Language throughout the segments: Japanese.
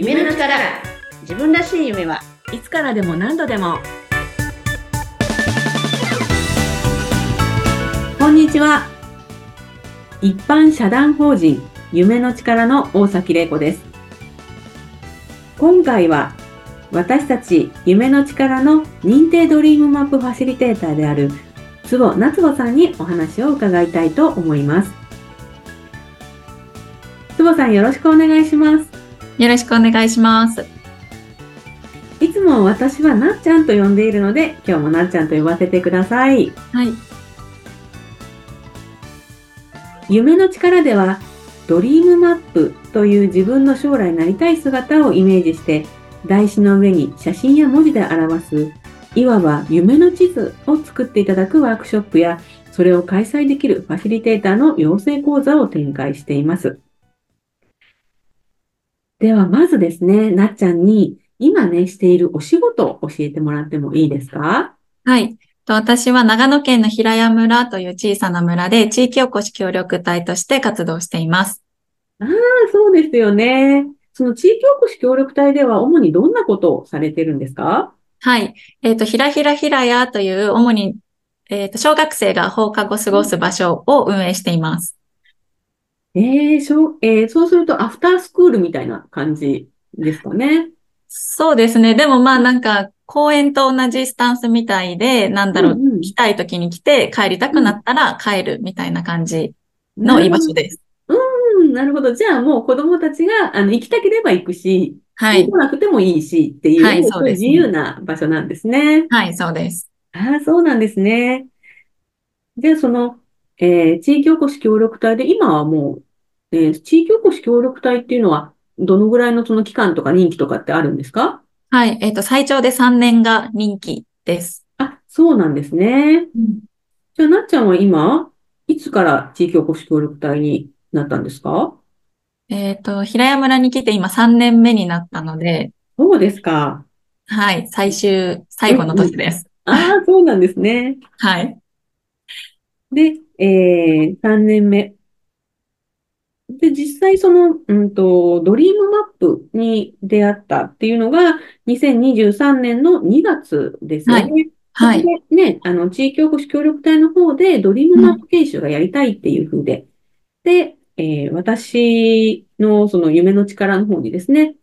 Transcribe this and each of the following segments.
夢の力。自分らしい夢はいつからでも何度でも。こんにちは。一般社団法人夢の力の大崎玲子です。今回は私たち夢の力の認定ドリームマップファシリテーターである坪夏穂さんにお話を伺いたいと思います。坪さんよろしくお願いします。よろしくお願いします。いつも私はなっちゃんと呼んでいるので、今日もなっちゃんと呼ばせてください。はい。夢の力では、ドリームマップという自分の将来なりたい姿をイメージして、台紙の上に写真や文字で表す、いわば夢の地図を作っていただくワークショップや、それを開催できるファシリテーターの養成講座を展開しています。では、まずですね、なっちゃんに、今ね、しているお仕事を教えてもらってもいいですか？はい。と私は長野県の平谷村という小さな村で地域おこし協力隊として活動しています。ああ、そうですよね。その地域おこし協力隊では主にどんなことをされてるんですか？はい。えっ、と、ひらひらひらやという主に、えっ、と、小学生が放課後過ごす場所を運営しています。ええしょえーそうするとアフタースクールみたいな感じですかね。そうですね。でもまあなんか公園と同じスタンスみたいで、なんだろう、うんうん来たい時に来て帰りたくなったら帰るみたいな感じの居場所です。うん、なるほど。じゃあもう子供たちがあの行きたければ行くし、はい来。なくてもいいしっていう、はいもそうですね自由な場所なんですね。はい、そうです。ああ、そうなんですね。じゃあその、えー地域おこし協力隊で今はもう、えー地域おこし協力隊っていうのはどのぐらいのその期間とか任期とかってあるんですか？はい。えっ、と、最長で3年が任期です。あ、そうなんですね。じゃあ、なっちゃんは今、いつから地域おこし協力隊になったんですか？えっ、と、平谷村に来て今3年目になったので、そうですか。はい。最終、最後の年です。ああ、そうなんですね。はい。で、えー、3年目。で、実際その、うんと、ドリームマップに出会ったっていうのが、2023年の2月ですよね。はい。でね、あの、地域おこし協力隊の方で、ドリームマップ研修がやりたいっていう風で、で、えー私のその夢の力の方にですね、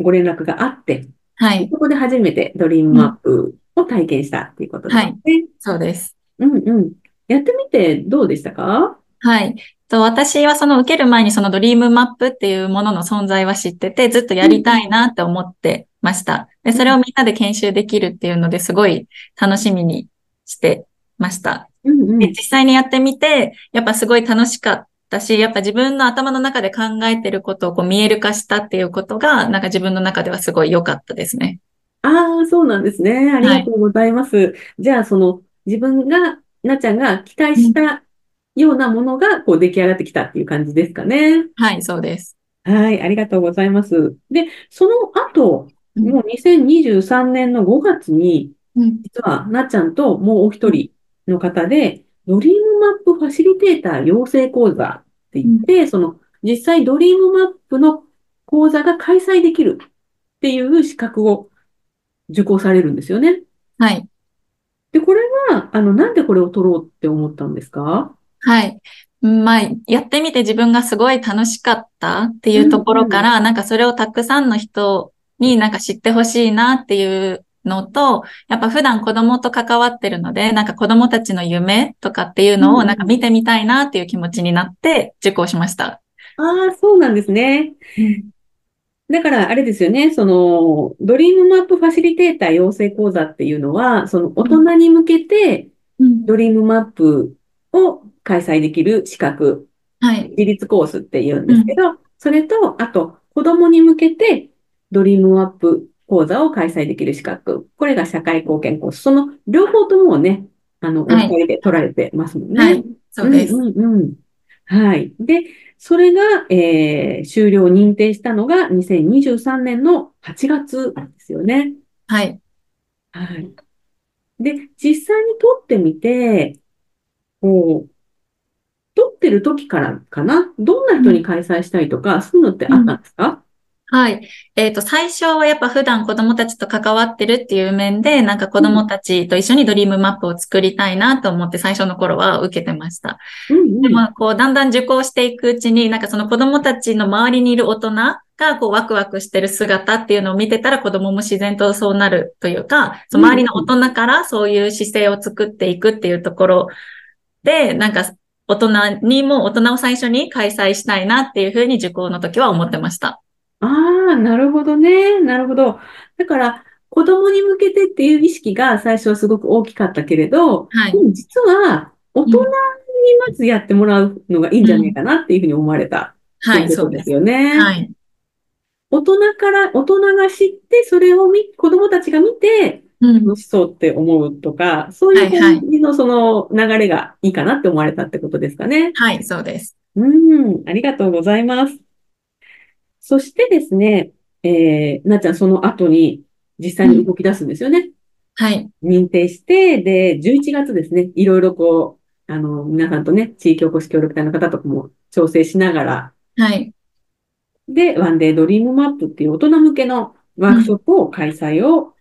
ご連絡があって、はい。そこで初めてドリームマップを体験したっていうことですね。そうです。うんうん。やってみてどうでしたか？はい。と私はその受ける前にそのドリームマップっていうものの存在は知ってて、ずっとやりたいなって思ってました。で、それをみんなで研修できるっていうのですごい楽しみにしてました。うんうんで。実際にやってみて、やっぱすごい楽しかったし、やっぱ自分の頭の中で考えてることをこう見える化したっていうことが、なんか自分の中ではすごい良かったですね。ああ、そうなんですね。ありがとうございます。じゃあ、その、自分が、なっちゃんが期待したようなものが、こう、出来上がってきたっていう感じですかね。はい、そうです。はい、ありがとうございます。で、その後、うんもう2023年の5月に、うん。実は、なっちゃんともうお一人の方で、ドリームマップファシリテーター養成講座って言って、その、実際ドリームマップの講座が開催できるっていう資格を受講されるんですよね。はい。で、これは、あの、なんでこれを取ろうって思ったんですか？はい。うんまあ、やってみて自分がすごい楽しかったっていうところから、なんかそれをたくさんの人になんか知ってほしいなっていうのと、やっぱ普段子供と関わってるので、なんか子供たちの夢とかっていうのうんをなんか見てみたいなっていう気持ちになって受講しました。ああ、そうなんですね。だから、あれですよね、その、ドリームマップファシリテーター養成講座っていうのは、その、大人に向けて、うんドリームマップを開催できる資格、はい。自立コースっていうんですけど、それと、あと、子供に向けて、ドリームマップ講座を開催できる資格。これが社会貢献コース。その両方ともね、あの、おはい二人で取られてますもんね。はい。そうです。うんうんうん。はい。で、それが、えー終了認定したのが2023年の8月なんですよね。はい。はい。で、実際に撮ってみて、こう、撮ってる時からかな？どんな人に開催したいとか、そういうのってあったんですか？はい。えっ、と、最初はやっぱ普段子供たちと関わってるっていう面で、なんか子供たちと一緒にドリームマップを作りたいなと思って最初の頃は受けてました。うんうんでも、こう、だんだん受講していくうちに、なんかその子供たちの周りにいる大人が、こう、ワクワクしてる姿っていうのを見てたら子供も自然とそうなるというか、その周りの大人からそういう姿勢を作っていくっていうところで、なんか、大人にも、大人を最初に開催したいなっていうふうに受講の時は思ってました。ああ、なるほどね。なるほど。だから、子供に向けてっていう意識が最初はすごく大きかったけれど、はいで。も実は大人にまずやってもらうのがいいんじゃないかなっていうふうに思われたはい、そうですす。よね。はい。大人から、大人が知って、それを見、子供たちが見て、うん。楽しそうって思うとか、そういう感じのその流れがいいかなって思われたってことですかね。はい、そうです。うん、ありがとうございます。そしてですね、えー、なっちゃんその後に実際に動き出すんですよね。はい。認定して、で、11月ですね、いろいろこう、あの、皆さんとね、地域おこし協力隊の方とかも調整しながら、はい。で、ワンデードリームマップっていう大人向けのワークショップを開催を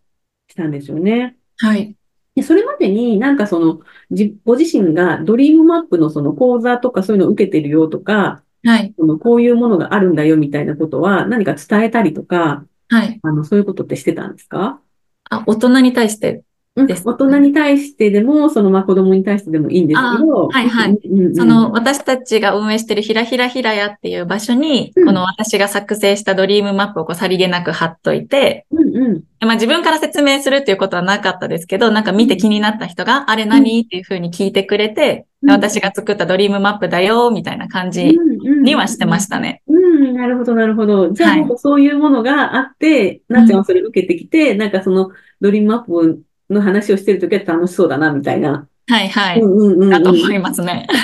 したんですよね。はい。で、それまでになんかその、じ、ご自身がドリームマップのその講座とかそういうのを受けてるよとか、はい。そのこういうものがあるんだよみたいなことは何か伝えたりとか、はい。あの、そういうことってしてたんですか？あ、大人に対して、うん。です。大人に対してでも、その、まあ、子供に対してでもいいんですけど、あはいはい。うんうんうんその、私たちが運営してるひらひらひらやっていう場所に、うん。この私が作成したドリームマップをこうさりげなく貼っといて、うんうん。まあ自分から説明するっていうことはなかったですけど、なんか見て気になった人が、あれ何？っていうふうに聞いてくれて、うん。私が作ったドリームマップだよ、みたいな感じにはしてましたね。うん、なるほど、なるほど。じゃあ、はい。そういうものがあって、なっちゃんはそれ受けてきて、なんかそのドリームマップの話をしてるときは楽しそうだな、みたいな。はいはい。うんうんうんうんだと思いますね。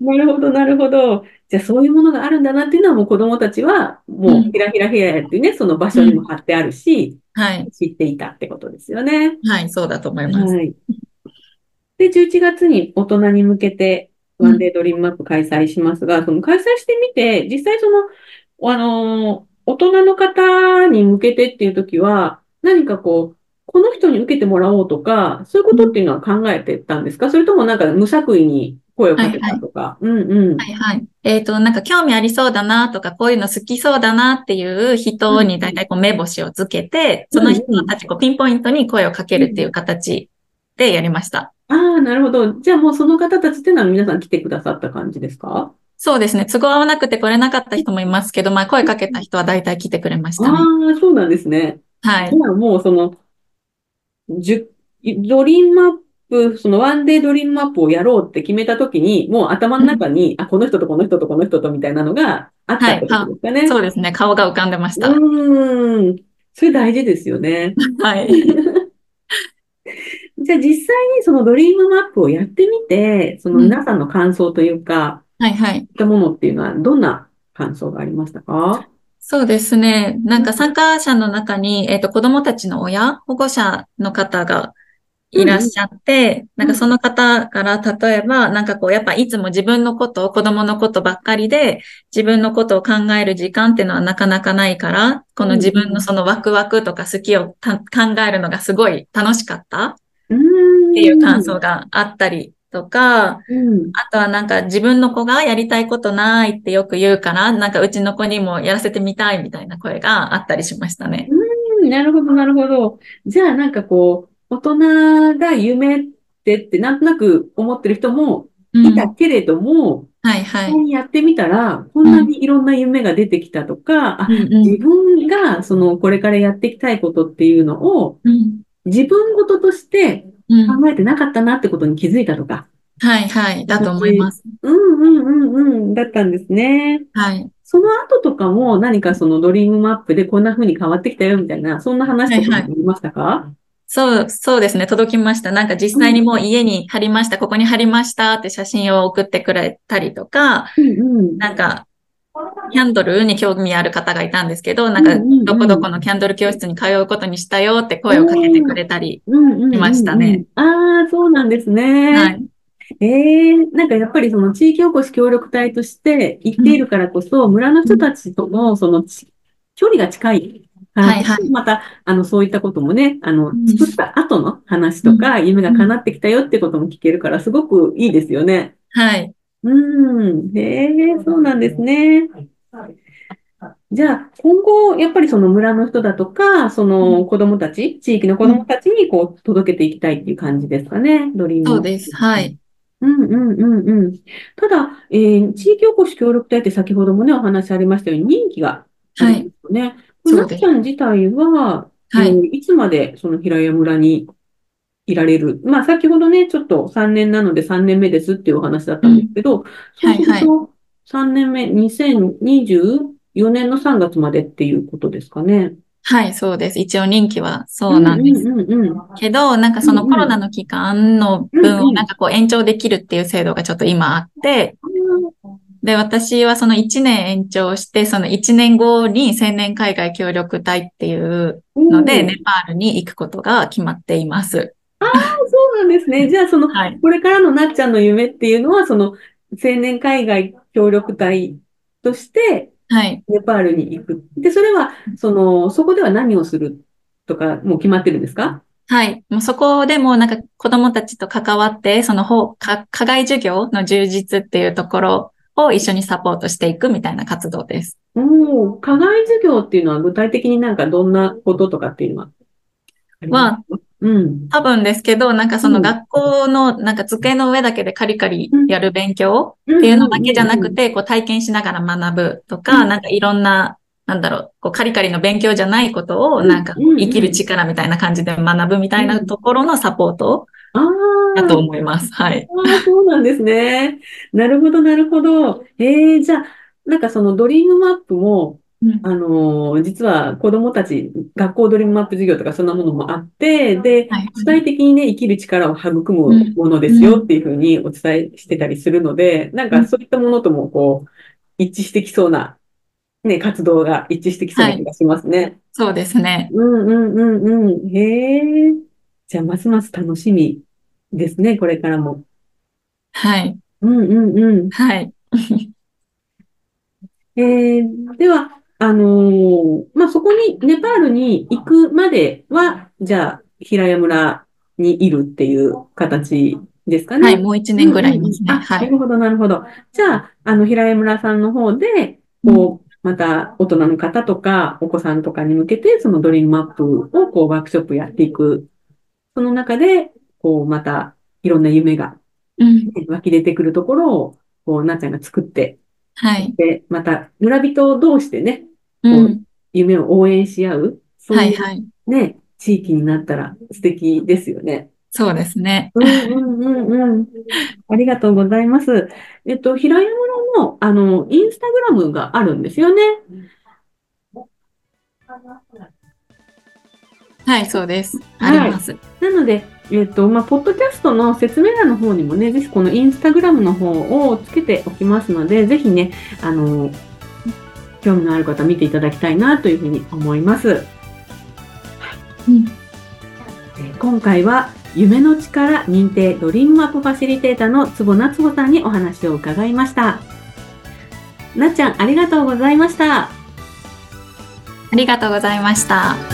なるほど、なるほど。じゃあ、そういうものがあるんだなっていうのは、もう子供たちは、もう、うんひらひらひらやっていうね、その場所にも貼ってあるし、はい。知っていたってことですよね。はい、そうだと思います。はい。で、11月に大人に向けて、ワンデードリームマップ開催しますが、その開催してみて、実際その、あのー大人の方に向けてっていうときは、何かこう、この人に受けてもらおうとか、そういうことっていうのは考えてたんですか？それともなんか無作為に声をかけたとか？うんうん。はいはい。えっと、なんか興味ありそうだなとか、こういうの好きそうだなっていう人に大体こう目星をつけて、その人たちこうピンポイントに声をかけるっていう形でやりました。ああ、なるほど。じゃあもうその方たちっていうのは皆さん来てくださった感じですか？そうですね。都合合わなくて来れなかった人もいますけど、まあ声かけた人は大体来てくれましたね。ああ、そうなんですね。はい。じゃあもうその、ドリームマップ、そのワンデードリームマップをやろうって決めたときに、もう頭の中に、あ、この人とこの人とこの人とみたいなのがあったってことですかね。そうですね。顔が浮かんでました。うーん。それ大事ですよね。はい。じゃあ実際にそのドリームマップをやってみて、その皆さんの感想というか、はいはい。そういったものっていうのはどんな感想がありましたか？そうですね。なんか参加者の中に、えっと、子供たちの親、保護者の方がいらっしゃって、なんかその方から例えば、なんかこう、やっぱいつも自分のこと、子供のことばっかりで、自分のことを考える時間っていうのはなかなかないから、この自分のそのワクワクとか好きをた考えるのがすごい楽しかったっうーん。ていう感想があったりとか、うん。あとはなんか自分の子がやりたいことないってよく言うから、なんかうちの子にもやらせてみたいみたいな声があったりしましたね。うんなるほど、なるほど。じゃあ、なんかこう、大人が夢ってってなんとなく思ってる人もうんいたけれども、はいはい。実際にやってみたら、こんなにいろんな夢が出てきたとか、あ、うんうん自分がそのこれからやっていきたいことっていうのをうん自分事としてうん考えてなかったなってことに気づいたとか。はいはい。だと思います。うんうんうんうん。だったんですね。はい。その後とかも何かそのドリームマップでこんな風に変わってきたよみたいな、そんな話とかもありましたか？そう、そうですね。届きました。なんか実際にもう家に貼りました。ここに貼りましたって写真を送ってくれたりとか、うんうん。なんか、キャンドルに興味ある方がいたんですけど、なんかうんうんうん、どこどこのキャンドル教室に通うことにしたよって声をかけてくれたり。うんうんうんうんいましたね。ああ、そうなんですね。はい。ええなんかやっぱりその地域おこし協力隊として行っているからこそ、村の人たちとのそのち距離が近いはいはいまた、あの、そういったこともね、あのう、ん作った後の話とか、夢が叶ってきたよってことも聞けるから、すごくいいですよね。はい。うん。へえ、そうなんですね。じゃあ、今後、やっぱりその村の人だとか、その子供たち、地域の子供たちにこう、届けていきたいっていう感じですかね、ドリーム。そうです。はい。うんうんうんうん。ただ、えー地域おこし協力隊って先ほどもね、お話ありましたように、任期がね。そうですなっちゃん自体は、はいえーいつまでその平屋村にいられるまあ、先ほどね、ちょっと3年なので3年目ですっていうお話だったんですけど、そうはいはいすると、3年目、2024年の3月までっていうことですかね。はい、そうです。一応任期はそうなんです。けど、なんかそのコロナの期間の分をなんかこう延長できるっていう制度がちょっと今あって、で、私はその1年延長して、その1年後に青年海外協力隊っていうので、うんネパールに行くことが決まっています。そうなんですね。じゃあ、その、はい。これからのなっちゃんの夢っていうのは、その、青年海外協力隊として、はい。ネパールに行く。で、それは、その、そこでは何をするとか、もう決まってるんですか？はい。もうそこでもなんか子供たちと関わって、その方、か課外授業の充実っていうところを一緒にサポートしていくみたいな活動です。おお、課外授業っていうのは具体的になんかどんなこととかっていうのはありますか？うん。多分ですけど、なんかそうんの学校のなんか机の上だけでカリカリやる勉強っっていうのだけじゃなくて、こう体験しながら学ぶとうか、んなんかいろんな、なんだろう、こうカリカリの勉強じゃないことを、うんなんかうん生きる力みたいな感じで学ぶみたいなところのサポートだと思います。はい。ああ、そうなんですね。なるほど、なるほど。ええじゃあ、なんかそのドリームマップも、うんあのー実は子供たち、学校ドリームマップ授業とかそんなものもあって、で、はい主体的にね、生きる力を育むうんものですよっていうふうにお伝えしてたりするので、なんかそういったものともこう、一致してきそうな、ね、活動が一致してきそうな気がしますね。そうですね。うんうんうんうん。へえ。じゃあ、ますます楽しみですね、これからも。はい。うんうんうん。はい。えー、では、あのーまあ、そこに、ネパールに行くまでは、じゃあ、平屋村にいるっていう形ですかね。はい。もう一年ぐらいですね。あ、は。ないるほど、なるほど。じゃあ、あの、平屋村さんの方で、こう、また大人の方とか、お子さんとかに向けて、そのドリームマップを、こう、ワークショップやっていく。その中で、こう、また、いろんな夢が湧き出てくるところを、こう、なっちゃんが作って、はい。で、また、村人同士でね、うん。夢を応援し合う、そうはいいうはい。ね、地域になったら素敵ですよね。そうですね。うんうんうんうん。ありがとうございます。えっと、平山村の、あの、インスタグラムがあるんですよね。はい、そうです。はいあります。なので、えっと、まあ、ポッドキャストの説明欄の方にもね、ぜひこのインスタグラムの方をつけておきますので、ぜひね、あの、興味のある方見ていただきたいなというふうに思います。うんえー今回は夢の力認定ドリームマップファシリテーターの坪夏穂さんにお話を伺いました。なっちゃんありがとうございました。ありがとうございました。